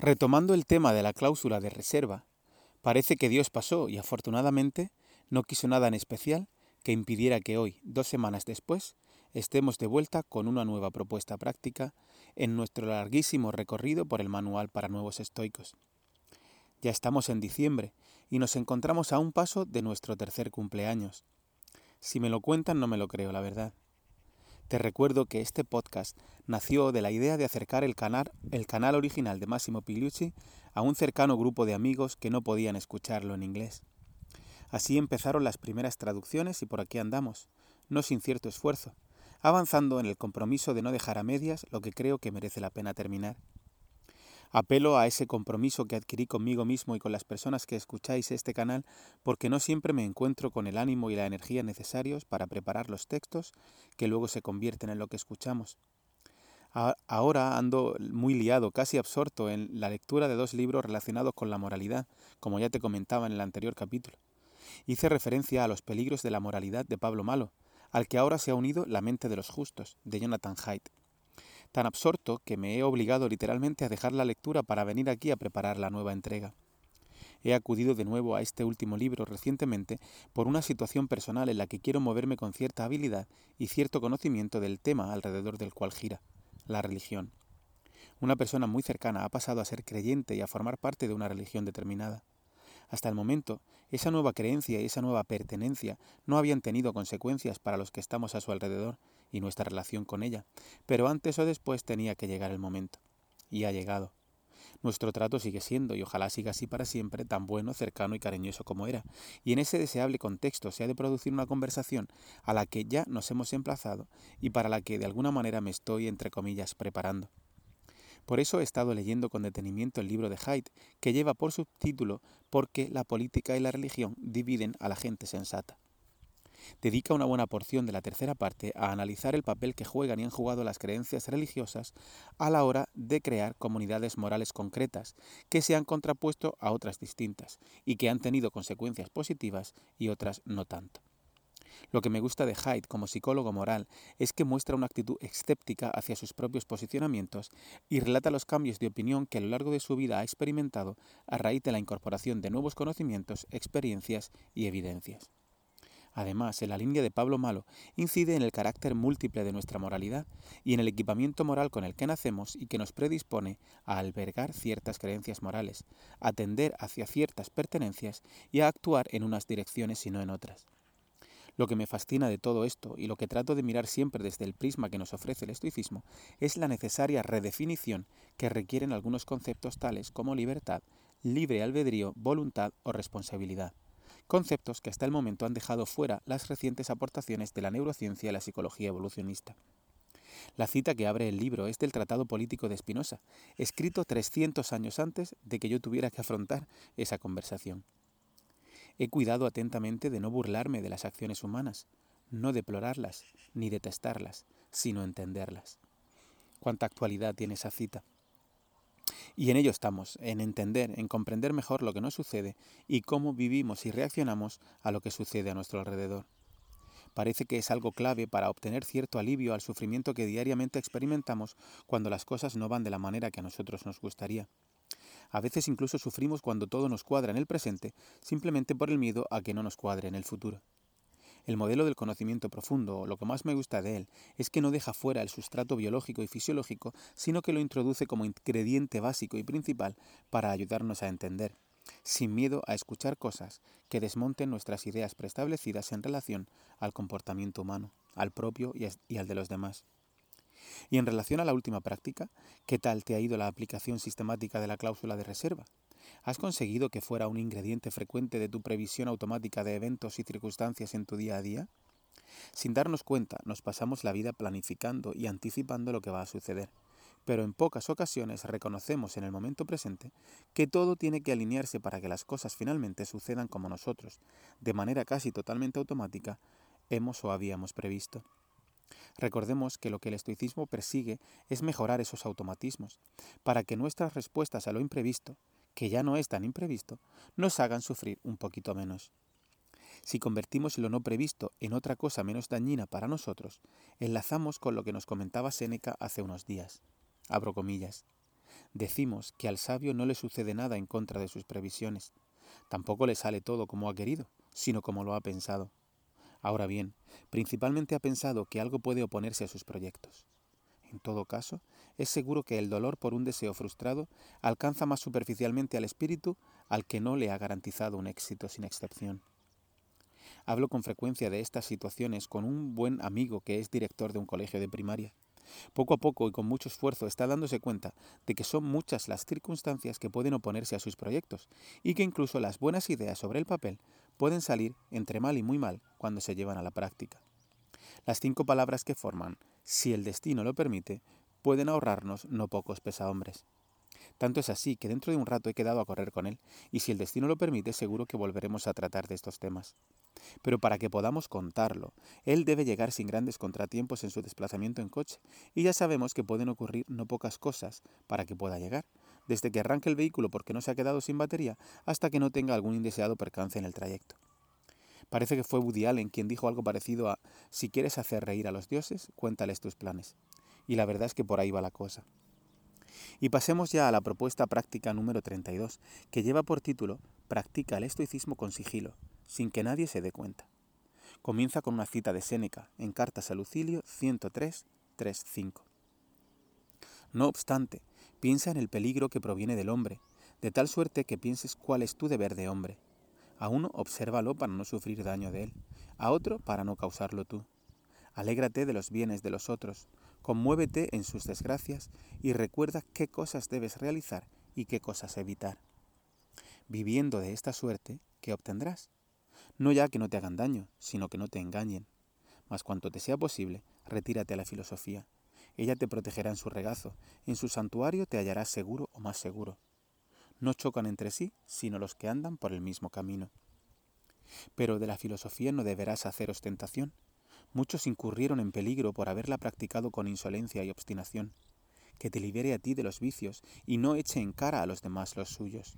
Retomando el tema de la cláusula de reserva, parece que Dios pasó y afortunadamente no quiso nada en especial que impidiera que hoy, dos semanas después, estemos de vuelta con una nueva propuesta práctica en nuestro larguísimo recorrido por el manual para nuevos estoicos. Ya estamos en diciembre y nos encontramos a un paso de nuestro tercer cumpleaños. Si me lo cuentan no me lo creo, la verdad. Te recuerdo que este podcast nació de la idea de acercar el canal, original de Massimo Pigliucci a un cercano grupo de amigos que no podían escucharlo en inglés. Así empezaron las primeras traducciones y por aquí andamos, no sin cierto esfuerzo, avanzando en el compromiso de no dejar a medias lo que creo que merece la pena terminar. Apelo a ese compromiso que adquirí conmigo mismo y con las personas que escucháis este canal porque no siempre me encuentro con el ánimo y la energía necesarios para preparar los textos que luego se convierten en lo que escuchamos. Ahora ando muy liado, casi absorto en la lectura de dos libros relacionados con la moralidad, como ya te comentaba en el anterior capítulo. Hice referencia a los peligros de la moralidad de Pablo Malo, al que ahora se ha unido La mente de los justos, de Jonathan Haidt tan absorto que me he obligado literalmente a dejar la lectura para venir aquí a preparar la nueva entrega. He acudido de nuevo a este último libro recientemente por una situación personal en la que quiero moverme con cierta habilidad y cierto conocimiento del tema alrededor del cual gira, la religión. Una persona muy cercana ha pasado a ser creyente y a formar parte de una religión determinada. Hasta el momento, esa nueva creencia y esa nueva pertenencia no habían tenido consecuencias para los que estamos a su alrededor, y nuestra relación con ella, pero antes o después tenía que llegar el momento. Y ha llegado. Nuestro trato sigue siendo, y ojalá siga así para siempre, tan bueno, cercano y cariñoso como era, y en ese deseable contexto se ha de producir una conversación a la que ya nos hemos emplazado y para la que de alguna manera me estoy, entre comillas, preparando. Por eso he estado leyendo con detenimiento el libro de Haidt, que lleva por subtítulo Porque la política y la religión dividen a la gente sensata dedica una buena porción de la tercera parte a analizar el papel que juegan y han jugado las creencias religiosas a la hora de crear comunidades morales concretas que se han contrapuesto a otras distintas y que han tenido consecuencias positivas y otras no tanto. Lo que me gusta de Haidt como psicólogo moral es que muestra una actitud escéptica hacia sus propios posicionamientos y relata los cambios de opinión que a lo largo de su vida ha experimentado a raíz de la incorporación de nuevos conocimientos, experiencias y evidencias. Además, en la línea de Pablo Malo, incide en el carácter múltiple de nuestra moralidad y en el equipamiento moral con el que nacemos y que nos predispone a albergar ciertas creencias morales, a tender hacia ciertas pertenencias y a actuar en unas direcciones y no en otras. Lo que me fascina de todo esto y lo que trato de mirar siempre desde el prisma que nos ofrece el estoicismo es la necesaria redefinición que requieren algunos conceptos tales como libertad, libre albedrío, voluntad o responsabilidad conceptos que hasta el momento han dejado fuera las recientes aportaciones de la neurociencia y la psicología evolucionista. La cita que abre el libro es del Tratado Político de Spinoza, escrito 300 años antes de que yo tuviera que afrontar esa conversación. He cuidado atentamente de no burlarme de las acciones humanas, no deplorarlas ni detestarlas, sino entenderlas. Cuánta actualidad tiene esa cita. Y en ello estamos, en entender, en comprender mejor lo que nos sucede y cómo vivimos y reaccionamos a lo que sucede a nuestro alrededor. Parece que es algo clave para obtener cierto alivio al sufrimiento que diariamente experimentamos cuando las cosas no van de la manera que a nosotros nos gustaría. A veces incluso sufrimos cuando todo nos cuadra en el presente simplemente por el miedo a que no nos cuadre en el futuro. El modelo del conocimiento profundo, lo que más me gusta de él, es que no deja fuera el sustrato biológico y fisiológico, sino que lo introduce como ingrediente básico y principal para ayudarnos a entender, sin miedo a escuchar cosas que desmonten nuestras ideas preestablecidas en relación al comportamiento humano, al propio y al de los demás. Y en relación a la última práctica, ¿qué tal te ha ido la aplicación sistemática de la cláusula de reserva? ¿Has conseguido que fuera un ingrediente frecuente de tu previsión automática de eventos y circunstancias en tu día a día? Sin darnos cuenta, nos pasamos la vida planificando y anticipando lo que va a suceder, pero en pocas ocasiones reconocemos en el momento presente que todo tiene que alinearse para que las cosas finalmente sucedan como nosotros, de manera casi totalmente automática, hemos o habíamos previsto. Recordemos que lo que el estoicismo persigue es mejorar esos automatismos, para que nuestras respuestas a lo imprevisto, que ya no es tan imprevisto, nos hagan sufrir un poquito menos. Si convertimos lo no previsto en otra cosa menos dañina para nosotros, enlazamos con lo que nos comentaba Séneca hace unos días. Abro comillas. decimos que al sabio no le sucede nada en contra de sus previsiones. Tampoco le sale todo como ha querido, sino como lo ha pensado. Ahora bien, principalmente ha pensado que algo puede oponerse a sus proyectos. En todo caso, es seguro que el dolor por un deseo frustrado alcanza más superficialmente al espíritu al que no le ha garantizado un éxito sin excepción. Hablo con frecuencia de estas situaciones con un buen amigo que es director de un colegio de primaria. Poco a poco y con mucho esfuerzo está dándose cuenta de que son muchas las circunstancias que pueden oponerse a sus proyectos y que incluso las buenas ideas sobre el papel pueden salir entre mal y muy mal cuando se llevan a la práctica. Las cinco palabras que forman, si el destino lo permite, pueden ahorrarnos no pocos pesahombres. Tanto es así que dentro de un rato he quedado a correr con él, y si el destino lo permite, seguro que volveremos a tratar de estos temas. Pero para que podamos contarlo, él debe llegar sin grandes contratiempos en su desplazamiento en coche, y ya sabemos que pueden ocurrir no pocas cosas para que pueda llegar, desde que arranque el vehículo porque no se ha quedado sin batería hasta que no tenga algún indeseado percance en el trayecto. Parece que fue Woody Allen quien dijo algo parecido a si quieres hacer reír a los dioses, cuéntales tus planes. Y la verdad es que por ahí va la cosa. Y pasemos ya a la propuesta práctica número 32, que lleva por título Practica el estoicismo con sigilo, sin que nadie se dé cuenta. Comienza con una cita de Séneca en Cartas a Lucilio 103, 5. No obstante, piensa en el peligro que proviene del hombre, de tal suerte que pienses cuál es tu deber de hombre. A uno obsérvalo para no sufrir daño de él, a otro para no causarlo tú. Alégrate de los bienes de los otros, Conmuévete en sus desgracias y recuerda qué cosas debes realizar y qué cosas evitar. Viviendo de esta suerte, ¿qué obtendrás? No ya que no te hagan daño, sino que no te engañen. Mas cuanto te sea posible, retírate a la filosofía. Ella te protegerá en su regazo, en su santuario te hallarás seguro o más seguro. No chocan entre sí, sino los que andan por el mismo camino. Pero de la filosofía no deberás hacer ostentación, Muchos incurrieron en peligro por haberla practicado con insolencia y obstinación. Que te libere a ti de los vicios y no eche en cara a los demás los suyos.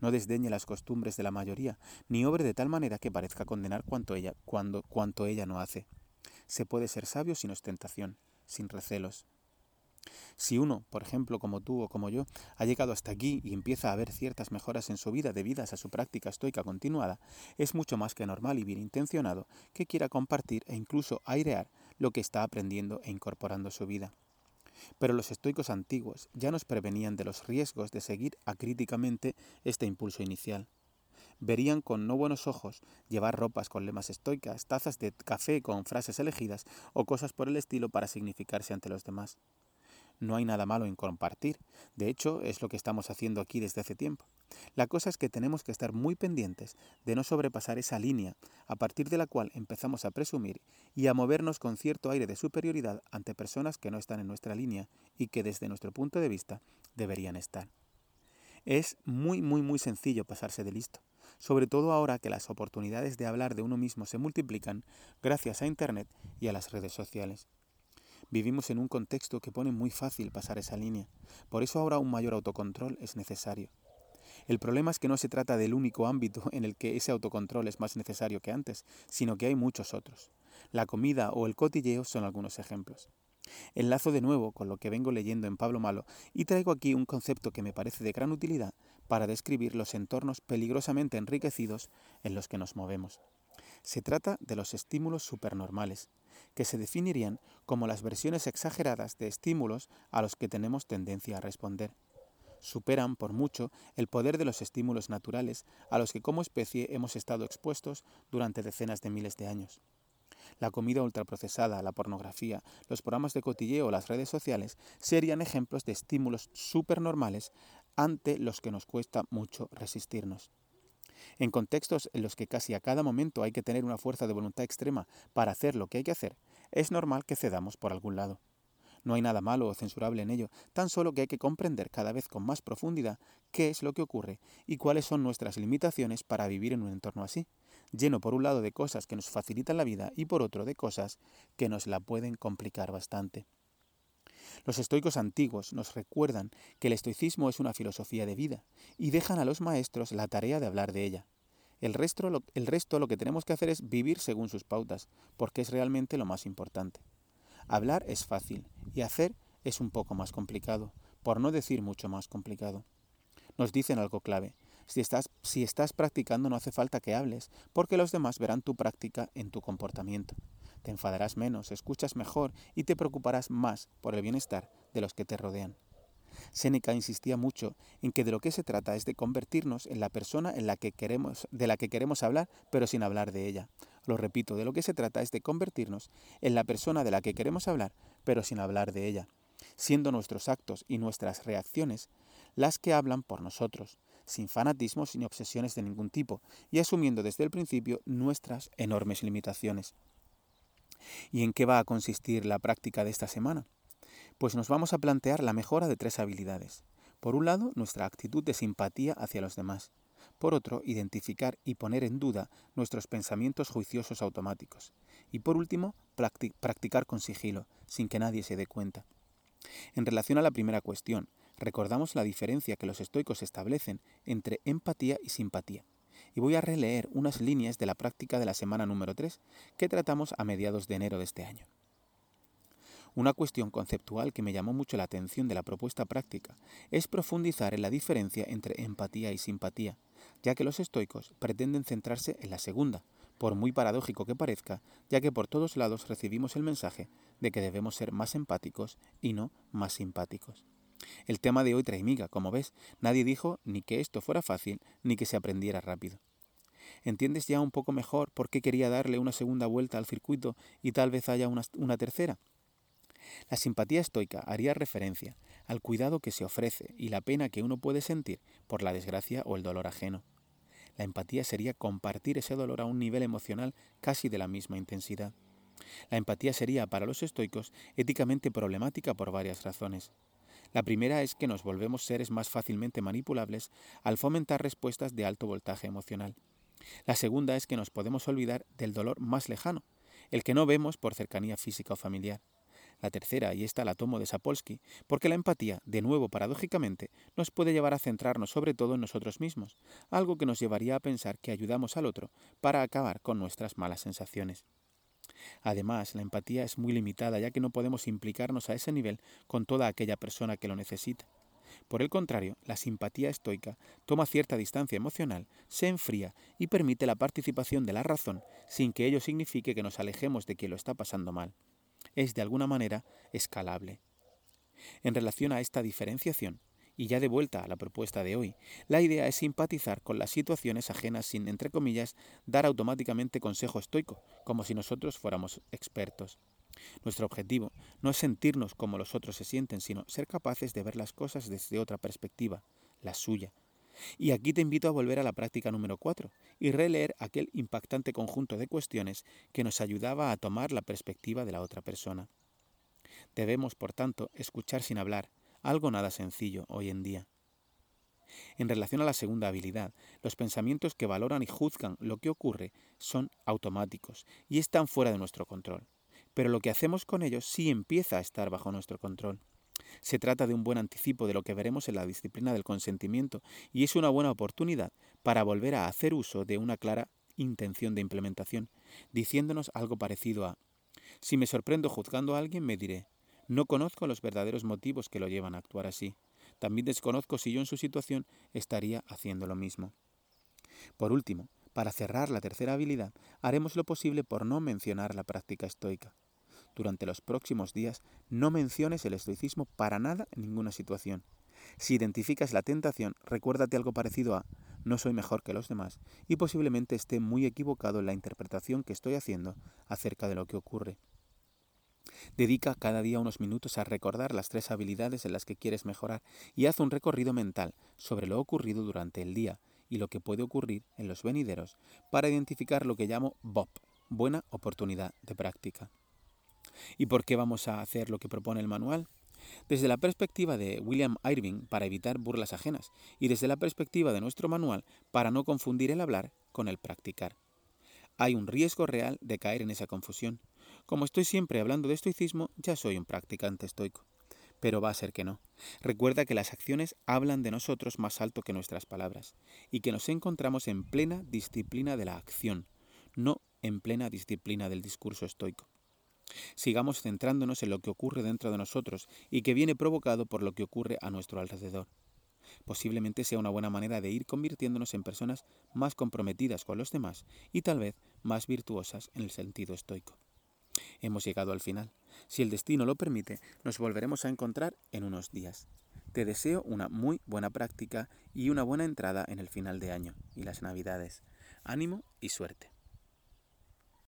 No desdeñe las costumbres de la mayoría, ni obre de tal manera que parezca condenar cuanto ella, cuando, cuanto ella no hace. Se puede ser sabio sin ostentación, sin recelos, si uno, por ejemplo, como tú o como yo, ha llegado hasta aquí y empieza a ver ciertas mejoras en su vida debidas a su práctica estoica continuada, es mucho más que normal y bien intencionado que quiera compartir e incluso airear lo que está aprendiendo e incorporando a su vida. Pero los estoicos antiguos ya nos prevenían de los riesgos de seguir acríticamente este impulso inicial. Verían con no buenos ojos llevar ropas con lemas estoicas, tazas de café con frases elegidas o cosas por el estilo para significarse ante los demás. No hay nada malo en compartir. De hecho, es lo que estamos haciendo aquí desde hace tiempo. La cosa es que tenemos que estar muy pendientes de no sobrepasar esa línea, a partir de la cual empezamos a presumir y a movernos con cierto aire de superioridad ante personas que no están en nuestra línea y que desde nuestro punto de vista deberían estar. Es muy, muy, muy sencillo pasarse de listo, sobre todo ahora que las oportunidades de hablar de uno mismo se multiplican gracias a Internet y a las redes sociales. Vivimos en un contexto que pone muy fácil pasar esa línea. Por eso ahora un mayor autocontrol es necesario. El problema es que no se trata del único ámbito en el que ese autocontrol es más necesario que antes, sino que hay muchos otros. La comida o el cotilleo son algunos ejemplos. Enlazo de nuevo con lo que vengo leyendo en Pablo Malo y traigo aquí un concepto que me parece de gran utilidad para describir los entornos peligrosamente enriquecidos en los que nos movemos. Se trata de los estímulos supernormales, que se definirían como las versiones exageradas de estímulos a los que tenemos tendencia a responder. Superan por mucho el poder de los estímulos naturales a los que como especie hemos estado expuestos durante decenas de miles de años. La comida ultraprocesada, la pornografía, los programas de cotilleo o las redes sociales serían ejemplos de estímulos supernormales ante los que nos cuesta mucho resistirnos. En contextos en los que casi a cada momento hay que tener una fuerza de voluntad extrema para hacer lo que hay que hacer, es normal que cedamos por algún lado. No hay nada malo o censurable en ello, tan solo que hay que comprender cada vez con más profundidad qué es lo que ocurre y cuáles son nuestras limitaciones para vivir en un entorno así, lleno por un lado de cosas que nos facilitan la vida y por otro de cosas que nos la pueden complicar bastante. Los estoicos antiguos nos recuerdan que el estoicismo es una filosofía de vida y dejan a los maestros la tarea de hablar de ella. El resto, lo, el resto lo que tenemos que hacer es vivir según sus pautas, porque es realmente lo más importante. Hablar es fácil y hacer es un poco más complicado, por no decir mucho más complicado. Nos dicen algo clave. Si estás, practicando no hace falta que hables, porque los demás verán tu práctica en tu comportamiento. Te enfadarás menos, escuchas mejor y te preocuparás más por el bienestar de los que te rodean. Séneca insistía mucho en que de lo que se trata es de convertirnos en la persona en de la que queremos hablar, pero sin hablar de ella. Lo repito, de lo que se trata es de convertirnos en la persona de la que queremos hablar, pero sin hablar de ella, siendo nuestros actos y nuestras reacciones las que hablan por nosotros, sin fanatismos ni obsesiones de ningún tipo, y asumiendo desde el principio nuestras enormes limitaciones. ¿Y en qué va a consistir la práctica de esta semana? Pues nos vamos a plantear la mejora de tres habilidades. Por un lado, nuestra actitud de simpatía hacia los demás. Por otro, identificar y poner en duda nuestros pensamientos juiciosos automáticos. Y por último, practicar con sigilo, sin que nadie se dé cuenta. En relación a la primera cuestión, recordamos la diferencia que los estoicos establecen entre empatía y simpatía. Y voy a releer unas líneas de la práctica de la semana número 3 que tratamos a mediados de enero de este año. Una cuestión conceptual que me llamó mucho la atención de la propuesta práctica es profundizar en la diferencia entre empatía y simpatía, ya que los estoicos pretenden centrarse en la segunda, por muy paradójico que parezca, ya que por todos lados recibimos el mensaje de que debemos ser más empáticos y no más simpáticos. El tema de hoy trae miga, como ves, nadie dijo ni que esto fuera fácil ni que se aprendiera rápido. ¿Entiendes ya un poco mejor por qué quería darle una segunda vuelta al circuito y tal vez haya una, una tercera? La simpatía estoica haría referencia al cuidado que se ofrece y la pena que uno puede sentir por la desgracia o el dolor ajeno. La empatía sería compartir ese dolor a un nivel emocional casi de la misma intensidad. La empatía sería para los estoicos éticamente problemática por varias razones. La primera es que nos volvemos seres más fácilmente manipulables al fomentar respuestas de alto voltaje emocional. La segunda es que nos podemos olvidar del dolor más lejano, el que no vemos por cercanía física o familiar. La tercera, y esta la tomo de Sapolsky, porque la empatía, de nuevo paradójicamente, nos puede llevar a centrarnos sobre todo en nosotros mismos, algo que nos llevaría a pensar que ayudamos al otro para acabar con nuestras malas sensaciones. Además, la empatía es muy limitada ya que no podemos implicarnos a ese nivel con toda aquella persona que lo necesita. Por el contrario, la simpatía estoica toma cierta distancia emocional, se enfría y permite la participación de la razón sin que ello signifique que nos alejemos de quien lo está pasando mal es de alguna manera escalable. En relación a esta diferenciación, y ya de vuelta a la propuesta de hoy, la idea es simpatizar con las situaciones ajenas sin, entre comillas, dar automáticamente consejo estoico, como si nosotros fuéramos expertos. Nuestro objetivo no es sentirnos como los otros se sienten, sino ser capaces de ver las cosas desde otra perspectiva, la suya, y aquí te invito a volver a la práctica número 4 y releer aquel impactante conjunto de cuestiones que nos ayudaba a tomar la perspectiva de la otra persona. Debemos, por tanto, escuchar sin hablar, algo nada sencillo hoy en día. En relación a la segunda habilidad, los pensamientos que valoran y juzgan lo que ocurre son automáticos y están fuera de nuestro control. Pero lo que hacemos con ellos sí empieza a estar bajo nuestro control. Se trata de un buen anticipo de lo que veremos en la disciplina del consentimiento y es una buena oportunidad para volver a hacer uso de una clara intención de implementación, diciéndonos algo parecido a si me sorprendo juzgando a alguien me diré no conozco los verdaderos motivos que lo llevan a actuar así. También desconozco si yo en su situación estaría haciendo lo mismo. Por último, para cerrar la tercera habilidad, haremos lo posible por no mencionar la práctica estoica durante los próximos días no menciones el estoicismo para nada en ninguna situación. Si identificas la tentación, recuérdate algo parecido a no soy mejor que los demás y posiblemente esté muy equivocado en la interpretación que estoy haciendo acerca de lo que ocurre. Dedica cada día unos minutos a recordar las tres habilidades en las que quieres mejorar y haz un recorrido mental sobre lo ocurrido durante el día y lo que puede ocurrir en los venideros para identificar lo que llamo BOP, buena oportunidad de práctica. ¿Y por qué vamos a hacer lo que propone el manual? Desde la perspectiva de William Irving para evitar burlas ajenas y desde la perspectiva de nuestro manual para no confundir el hablar con el practicar. Hay un riesgo real de caer en esa confusión. Como estoy siempre hablando de estoicismo, ya soy un practicante estoico. Pero va a ser que no. Recuerda que las acciones hablan de nosotros más alto que nuestras palabras, y que nos encontramos en plena disciplina de la acción, no en plena disciplina del discurso estoico. Sigamos centrándonos en lo que ocurre dentro de nosotros y que viene provocado por lo que ocurre a nuestro alrededor. Posiblemente sea una buena manera de ir convirtiéndonos en personas más comprometidas con los demás y tal vez más virtuosas en el sentido estoico. Hemos llegado al final. Si el destino lo permite, nos volveremos a encontrar en unos días. Te deseo una muy buena práctica y una buena entrada en el final de año y las navidades. Ánimo y suerte.